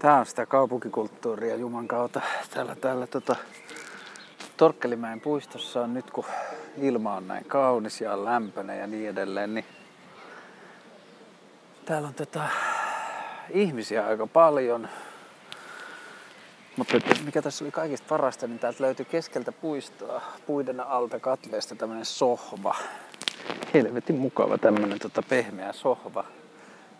Tää on sitä kaupunkikulttuuria Juman kautta. Täällä, täällä tota, Torkkelimäen puistossa on nyt kun ilma on näin kaunis ja lämpöinen ja niin edelleen, niin täällä on tota, ihmisiä aika paljon. Mutta mikä tässä oli kaikista parasta, niin täältä löytyi keskeltä puistoa, puiden alta katveesta tämmönen sohva. Helvetin mukava tämmönen tota pehmeä sohva.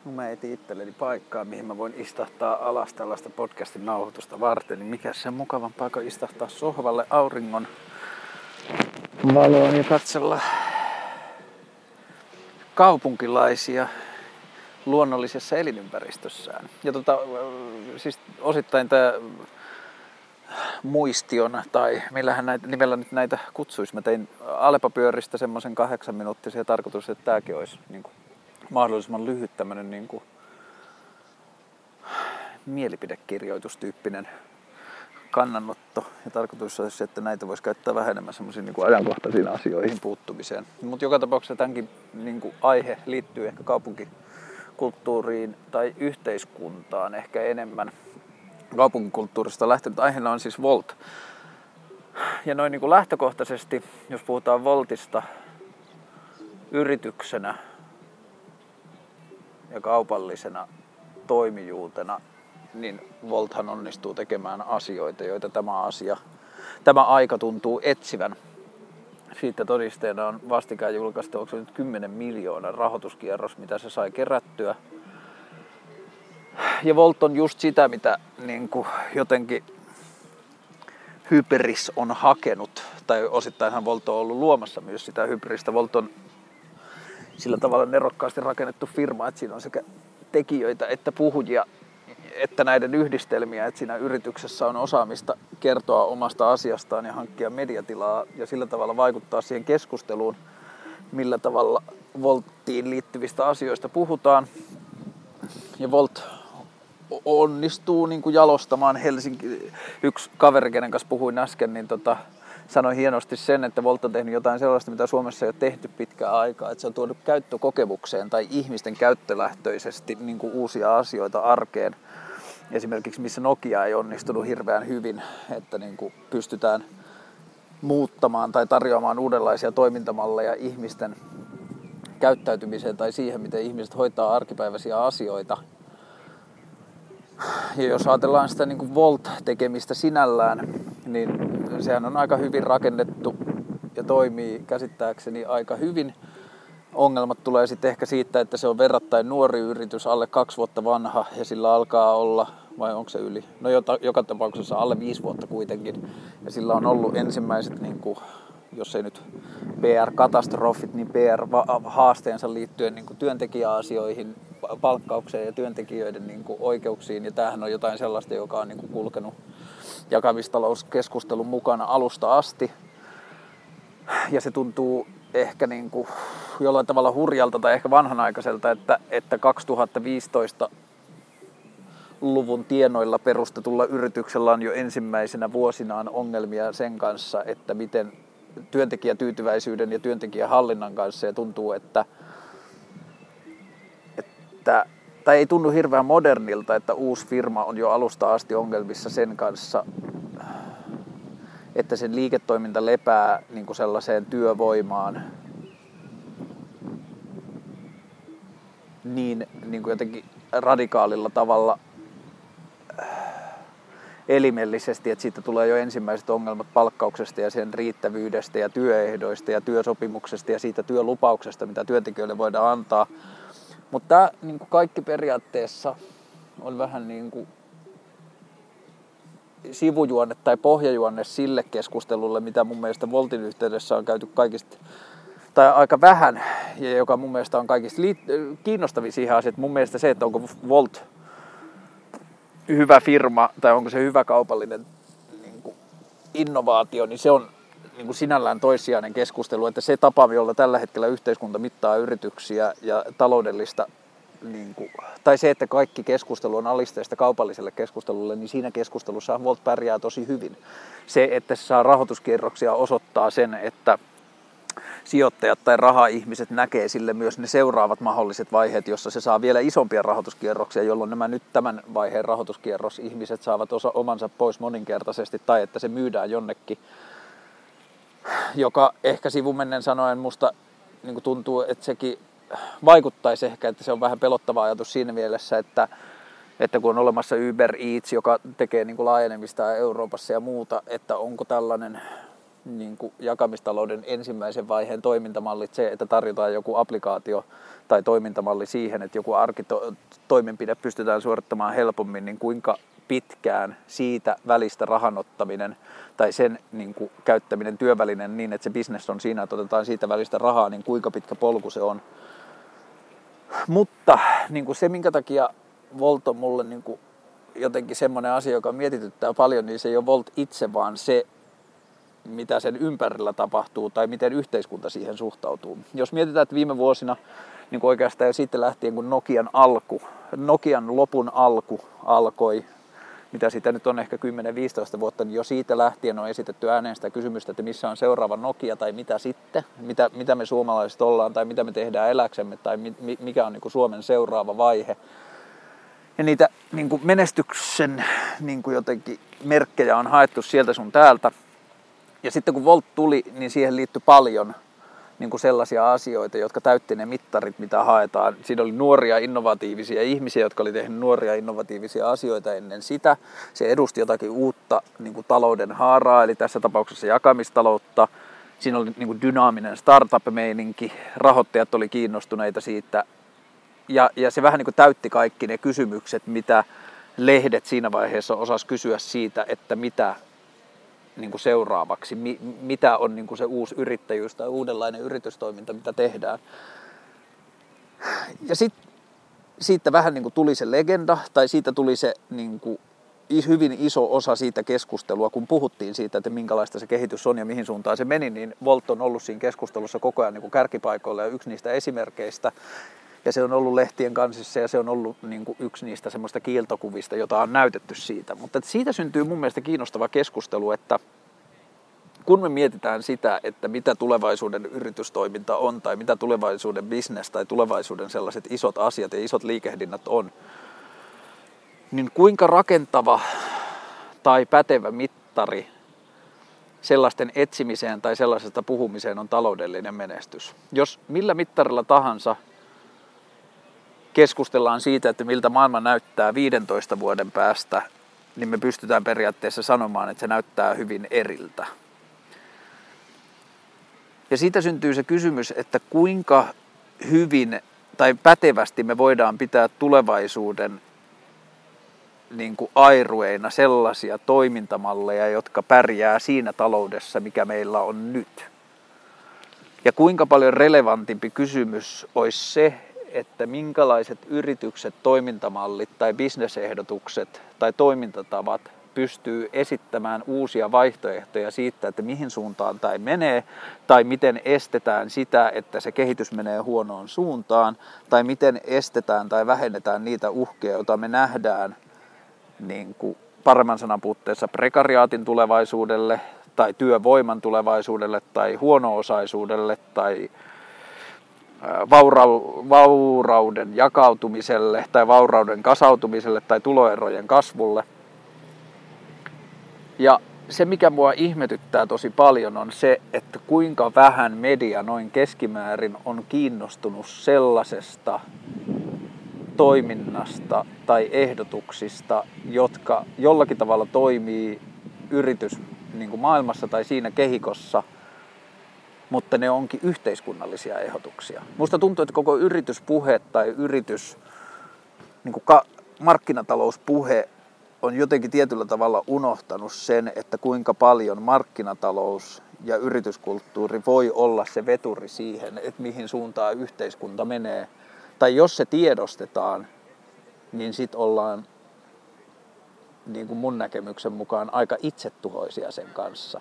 Mä etin itselleni paikkaa, mihin mä voin istahtaa alas tällaista podcastin nauhoitusta varten. Niin mikä se mukavan paikka istahtaa sohvalle auringon valoon ja katsella kaupunkilaisia luonnollisessa elinympäristössään. Ja tota, siis osittain tämä muistion, tai millähän näitä, nimellä nyt näitä kutsuisi. Mä tein Alepa-pyöristä semmoisen kahdeksan minuuttisia tarkoitus, että tämäkin olisi niin kuin, mahdollisimman lyhyt tämmöinen niin kuin, mielipidekirjoitustyyppinen kannanotto. Ja tarkoitus olisi, että näitä voisi käyttää vähän enemmän semmoisiin niin ajankohtaisiin asioihin puuttumiseen. Mutta joka tapauksessa tämänkin niin kuin, aihe liittyy ehkä kaupunkikulttuuriin tai yhteiskuntaan ehkä enemmän kaupunkikulttuurista lähtenyt. Aiheena on siis Volt. Ja noin niin kuin lähtökohtaisesti, jos puhutaan Voltista yrityksenä ja kaupallisena toimijuutena, niin Volthan onnistuu tekemään asioita, joita tämä asia, tämä aika tuntuu etsivän. Siitä todisteena on vastikään julkaistu, onko se nyt 10 miljoonan rahoituskierros, mitä se sai kerättyä – ja Volt on just sitä, mitä niin kuin jotenkin Hyperis on hakenut, tai osittainhan Volt on ollut luomassa myös sitä Hyperistä. Volt on sillä tavalla nerokkaasti rakennettu firma, että siinä on sekä tekijöitä että puhujia, että näiden yhdistelmiä, että siinä yrityksessä on osaamista kertoa omasta asiastaan ja hankkia mediatilaa ja sillä tavalla vaikuttaa siihen keskusteluun, millä tavalla Volttiin liittyvistä asioista puhutaan. Ja Volt onnistuu niin kuin jalostamaan Helsinki. Yksi kaveri, kenen kanssa puhuin äsken, niin tota, sanoi hienosti sen, että Volt on tehnyt jotain sellaista, mitä Suomessa ei ole tehty pitkään aikaa. Että se on tuonut käyttökokemukseen tai ihmisten käyttölähtöisesti niin kuin uusia asioita arkeen. Esimerkiksi missä Nokia ei onnistunut hirveän hyvin, että niin kuin pystytään muuttamaan tai tarjoamaan uudenlaisia toimintamalleja ihmisten käyttäytymiseen tai siihen, miten ihmiset hoitaa arkipäiväisiä asioita ja jos ajatellaan sitä niin kuin Volt-tekemistä sinällään, niin sehän on aika hyvin rakennettu ja toimii käsittääkseni aika hyvin. Ongelmat tulee sitten ehkä siitä, että se on verrattain nuori yritys, alle kaksi vuotta vanha ja sillä alkaa olla, vai onko se yli? No jota, joka tapauksessa alle viisi vuotta kuitenkin. Ja sillä on ollut ensimmäiset, niin kuin, jos ei nyt PR-katastrofit, niin PR-haasteensa liittyen niin kuin työntekijäasioihin palkkaukseen ja työntekijöiden niin kuin oikeuksiin. Ja tämähän on jotain sellaista, joka on niin kuin kulkenut jakamistalouskeskustelun mukana alusta asti. Ja se tuntuu ehkä niin kuin jollain tavalla hurjalta tai ehkä vanhanaikaiselta, että, että 2015 luvun tienoilla perustetulla yrityksellä on jo ensimmäisenä vuosinaan ongelmia sen kanssa, että miten työntekijätyytyväisyyden ja työntekijähallinnan kanssa ja tuntuu, että että, tai ei tunnu hirveän modernilta, että uusi firma on jo alusta asti ongelmissa sen kanssa, että sen liiketoiminta lepää niin kuin sellaiseen työvoimaan. Niin, niin kuin jotenkin radikaalilla tavalla elimellisesti, että siitä tulee jo ensimmäiset ongelmat palkkauksesta ja sen riittävyydestä ja työehdoista ja työsopimuksesta ja siitä työlupauksesta, mitä työntekijöille voidaan antaa – mutta tämä niin kaikki periaatteessa on vähän niin kuin sivujuonne tai pohjajuonne sille keskustelulle, mitä mun mielestä Voltin yhteydessä on käyty kaikista, tai aika vähän, ja joka mun mielestä on kaikista liit- kiinnostavia siihen asiaan, mun mielestä se, että onko Volt hyvä firma tai onko se hyvä kaupallinen niin kuin innovaatio, niin se on niin kuin sinällään toissijainen keskustelu, että se tapa, jolla tällä hetkellä yhteiskunta mittaa yrityksiä ja taloudellista, niin kuin, tai se, että kaikki keskustelu on alisteista kaupalliselle keskustelulle, niin siinä keskustelussa Volt pärjää tosi hyvin. Se, että se saa rahoituskierroksia osoittaa sen, että sijoittajat tai raha-ihmiset näkee sille myös ne seuraavat mahdolliset vaiheet, jossa se saa vielä isompia rahoituskierroksia, jolloin nämä nyt tämän vaiheen rahoituskierros ihmiset saavat osa omansa pois moninkertaisesti tai että se myydään jonnekin, joka ehkä sivumennen sanoen musta niin tuntuu, että sekin vaikuttaisi ehkä, että se on vähän pelottava ajatus siinä mielessä, että että kun on olemassa Uber Eats, joka tekee niin kuin laajenemista Euroopassa ja muuta, että onko tällainen niin kuin jakamistalouden ensimmäisen vaiheen toimintamallit se, että tarjotaan joku applikaatio tai toimintamalli siihen, että joku arkitoimenpide pystytään suorittamaan helpommin, niin kuinka pitkään siitä välistä rahanottaminen tai sen niin kuin, käyttäminen työvälinen niin, että se bisnes on siinä, että otetaan siitä välistä rahaa, niin kuinka pitkä polku se on. Mutta niin kuin se, minkä takia Volt on mulle niin kuin jotenkin semmoinen asia, joka mietityttää paljon, niin se ei ole Volt itse, vaan se, mitä sen ympärillä tapahtuu tai miten yhteiskunta siihen suhtautuu. Jos mietitään, että viime vuosina niin kuin oikeastaan jo sitten lähtien, kun Nokian alku, Nokian lopun alku alkoi, mitä sitä nyt on ehkä 10-15 vuotta, niin jo siitä lähtien on esitetty ääneen sitä kysymystä, että missä on seuraava Nokia tai mitä sitten, mitä, mitä me suomalaiset ollaan tai mitä me tehdään eläksemme tai mikä on niin kuin Suomen seuraava vaihe. Ja niitä niin kuin menestyksen niin kuin jotenkin merkkejä on haettu sieltä sun täältä. Ja sitten kun Volt tuli, niin siihen liittyi paljon niin kuin sellaisia asioita, jotka täytti ne mittarit, mitä haetaan. Siinä oli nuoria innovatiivisia ihmisiä, jotka oli tehnyt nuoria innovatiivisia asioita ennen sitä. Se edusti jotakin uutta niin kuin talouden haaraa, eli tässä tapauksessa jakamistaloutta. Siinä oli niin kuin dynaaminen startup-meininki, rahoittajat oli kiinnostuneita siitä. Ja, ja se vähän niin kuin täytti kaikki ne kysymykset, mitä lehdet siinä vaiheessa osas kysyä siitä, että mitä niin kuin seuraavaksi, mi, mitä on niin kuin se uusi yrittäjyys tai uudenlainen yritystoiminta, mitä tehdään. Ja sitten siitä vähän niin kuin tuli se legenda, tai siitä tuli se niin kuin hyvin iso osa siitä keskustelua, kun puhuttiin siitä, että minkälaista se kehitys on ja mihin suuntaan se meni, niin Volt on ollut siinä keskustelussa koko ajan niin kuin kärkipaikoilla ja yksi niistä esimerkkeistä. Ja se on ollut lehtien kansissa ja se on ollut niin kuin yksi niistä semmoista kiiltokuvista, jota on näytetty siitä. Mutta siitä syntyy mun mielestä kiinnostava keskustelu, että kun me mietitään sitä, että mitä tulevaisuuden yritystoiminta on tai mitä tulevaisuuden business tai tulevaisuuden sellaiset isot asiat ja isot liikehdinnät on, niin kuinka rakentava tai pätevä mittari sellaisten etsimiseen tai sellaisesta puhumiseen on taloudellinen menestys. Jos millä mittarilla tahansa keskustellaan siitä, että miltä maailma näyttää 15 vuoden päästä, niin me pystytään periaatteessa sanomaan, että se näyttää hyvin eriltä. Ja siitä syntyy se kysymys, että kuinka hyvin tai pätevästi me voidaan pitää tulevaisuuden niin kuin airueina sellaisia toimintamalleja, jotka pärjää siinä taloudessa, mikä meillä on nyt. Ja kuinka paljon relevantimpi kysymys olisi se, että minkälaiset yritykset, toimintamallit tai bisnesehdotukset tai toimintatavat pystyy esittämään uusia vaihtoehtoja siitä, että mihin suuntaan tai menee, tai miten estetään sitä, että se kehitys menee huonoon suuntaan, tai miten estetään tai vähennetään niitä uhkia, joita me nähdään niin kuin paremman sanan puutteessa prekariaatin tulevaisuudelle, tai työvoiman tulevaisuudelle, tai huono-osaisuudelle, tai vaura- vaurauden jakautumiselle tai vaurauden kasautumiselle tai tuloerojen kasvulle. Ja se, mikä mua ihmetyttää tosi paljon, on se, että kuinka vähän media noin keskimäärin on kiinnostunut sellaisesta toiminnasta tai ehdotuksista, jotka jollakin tavalla toimii yritys niin kuin maailmassa tai siinä kehikossa – mutta ne onkin yhteiskunnallisia ehdotuksia. Musta tuntuu, että koko yrityspuhe tai yritys, niin kuin ka- markkinatalouspuhe on jotenkin tietyllä tavalla unohtanut sen, että kuinka paljon markkinatalous ja yrityskulttuuri voi olla se veturi siihen, että mihin suuntaan yhteiskunta menee. Tai jos se tiedostetaan, niin sitten ollaan niin kuin mun näkemyksen mukaan aika itsetuhoisia sen kanssa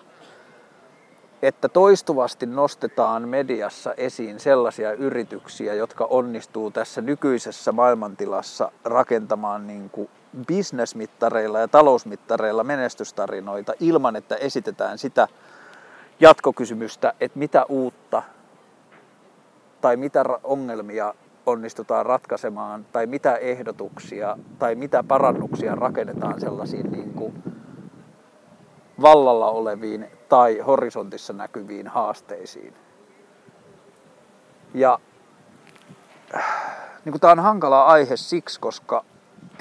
että toistuvasti nostetaan mediassa esiin sellaisia yrityksiä, jotka onnistuu tässä nykyisessä maailmantilassa rakentamaan niin kuin bisnesmittareilla ja talousmittareilla menestystarinoita ilman, että esitetään sitä jatkokysymystä, että mitä uutta tai mitä ongelmia onnistutaan ratkaisemaan, tai mitä ehdotuksia tai mitä parannuksia rakennetaan sellaisiin niin kuin vallalla oleviin tai horisontissa näkyviin haasteisiin. Ja niin kuin tämä on hankala aihe siksi, koska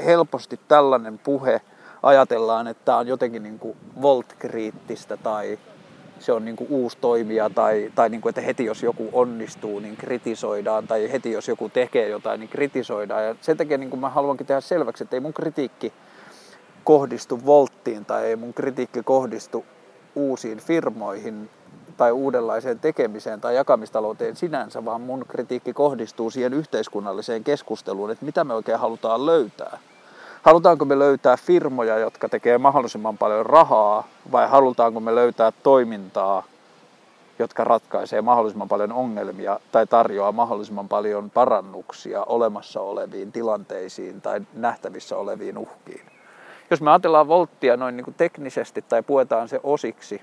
helposti tällainen puhe ajatellaan, että tämä on jotenkin niin kuin voltkriittistä tai se on niin kuin uusi toimija tai, tai niin kuin, että heti jos joku onnistuu, niin kritisoidaan tai heti jos joku tekee jotain, niin kritisoidaan. Ja sen takia niin kuin mä haluankin tehdä selväksi, että ei mun kritiikki kohdistu volttiin tai ei mun kritiikki kohdistu uusiin firmoihin tai uudenlaiseen tekemiseen tai jakamistalouteen sinänsä, vaan mun kritiikki kohdistuu siihen yhteiskunnalliseen keskusteluun, että mitä me oikein halutaan löytää. Halutaanko me löytää firmoja, jotka tekee mahdollisimman paljon rahaa, vai halutaanko me löytää toimintaa, jotka ratkaisee mahdollisimman paljon ongelmia tai tarjoaa mahdollisimman paljon parannuksia olemassa oleviin tilanteisiin tai nähtävissä oleviin uhkiin. Jos me ajatellaan volttia noin niin kuin teknisesti tai puetaan se osiksi,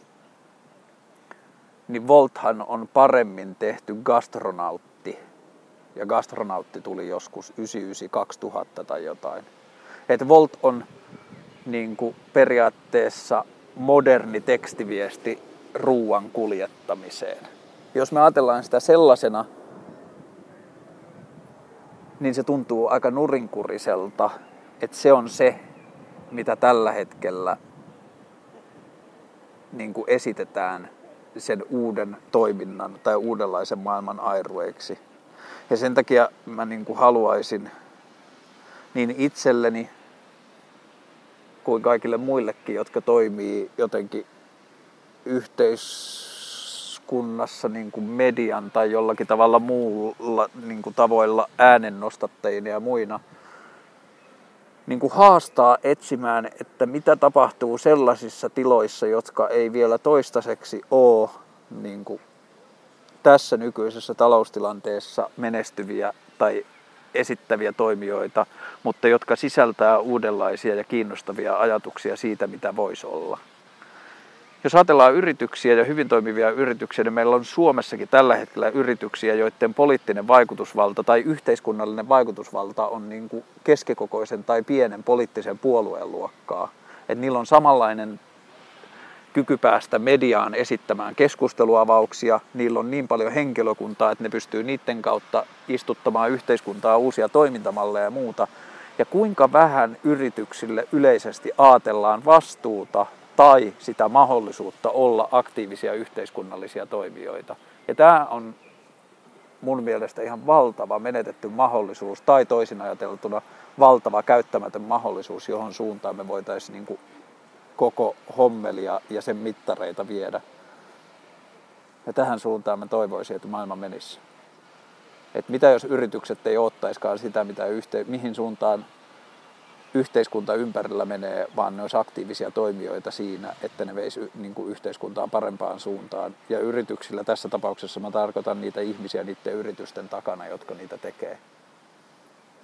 niin Volthan on paremmin tehty gastronautti. Ja gastronautti tuli joskus 99-2000 tai jotain. Et Volt on niin kuin periaatteessa moderni tekstiviesti ruuan kuljettamiseen. Jos me ajatellaan sitä sellaisena, niin se tuntuu aika nurinkuriselta, että se on se, mitä tällä hetkellä niin kuin esitetään sen uuden toiminnan tai uudenlaisen maailman airueiksi. Ja sen takia mä niin kuin haluaisin niin itselleni kuin kaikille muillekin, jotka toimii jotenkin yhteiskunnassa niin kuin median tai jollakin tavalla muulla niin kuin tavoilla äänennostattajina ja muina, niin kuin haastaa etsimään, että mitä tapahtuu sellaisissa tiloissa, jotka ei vielä toistaiseksi ole niin kuin tässä nykyisessä taloustilanteessa menestyviä tai esittäviä toimijoita, mutta jotka sisältää uudenlaisia ja kiinnostavia ajatuksia siitä, mitä voisi olla. Jos ajatellaan yrityksiä ja hyvin toimivia yrityksiä, niin meillä on Suomessakin tällä hetkellä yrityksiä, joiden poliittinen vaikutusvalta tai yhteiskunnallinen vaikutusvalta on niin kuin keskikokoisen tai pienen poliittisen puolueen luokkaa. Et niillä on samanlainen kyky päästä mediaan esittämään keskusteluavauksia. Niillä on niin paljon henkilökuntaa, että ne pystyy niiden kautta istuttamaan yhteiskuntaa uusia toimintamalleja ja muuta. Ja kuinka vähän yrityksille yleisesti aatellaan vastuuta tai sitä mahdollisuutta olla aktiivisia yhteiskunnallisia toimijoita. Ja tämä on mun mielestä ihan valtava menetetty mahdollisuus tai toisin ajateltuna valtava käyttämätön mahdollisuus, johon suuntaan me voitaisiin niin koko hommelia ja sen mittareita viedä. Ja tähän suuntaan mä toivoisin, että maailma menisi. Et mitä jos yritykset ei ottaiskaan sitä, mitä yhte- mihin suuntaan yhteiskunta ympärillä menee, vaan ne olisi aktiivisia toimijoita siinä, että ne veisi niin kuin yhteiskuntaa parempaan suuntaan. Ja yrityksillä tässä tapauksessa mä tarkoitan niitä ihmisiä niiden yritysten takana, jotka niitä tekee.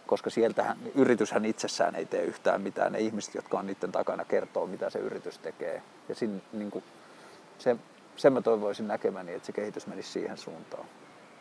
Koska sieltähän yrityshän itsessään ei tee yhtään mitään. Ne ihmiset, jotka on niiden takana, kertoo, mitä se yritys tekee. Ja sin, niin kuin, se, sen mä toivoisin näkemäni, että se kehitys menisi siihen suuntaan.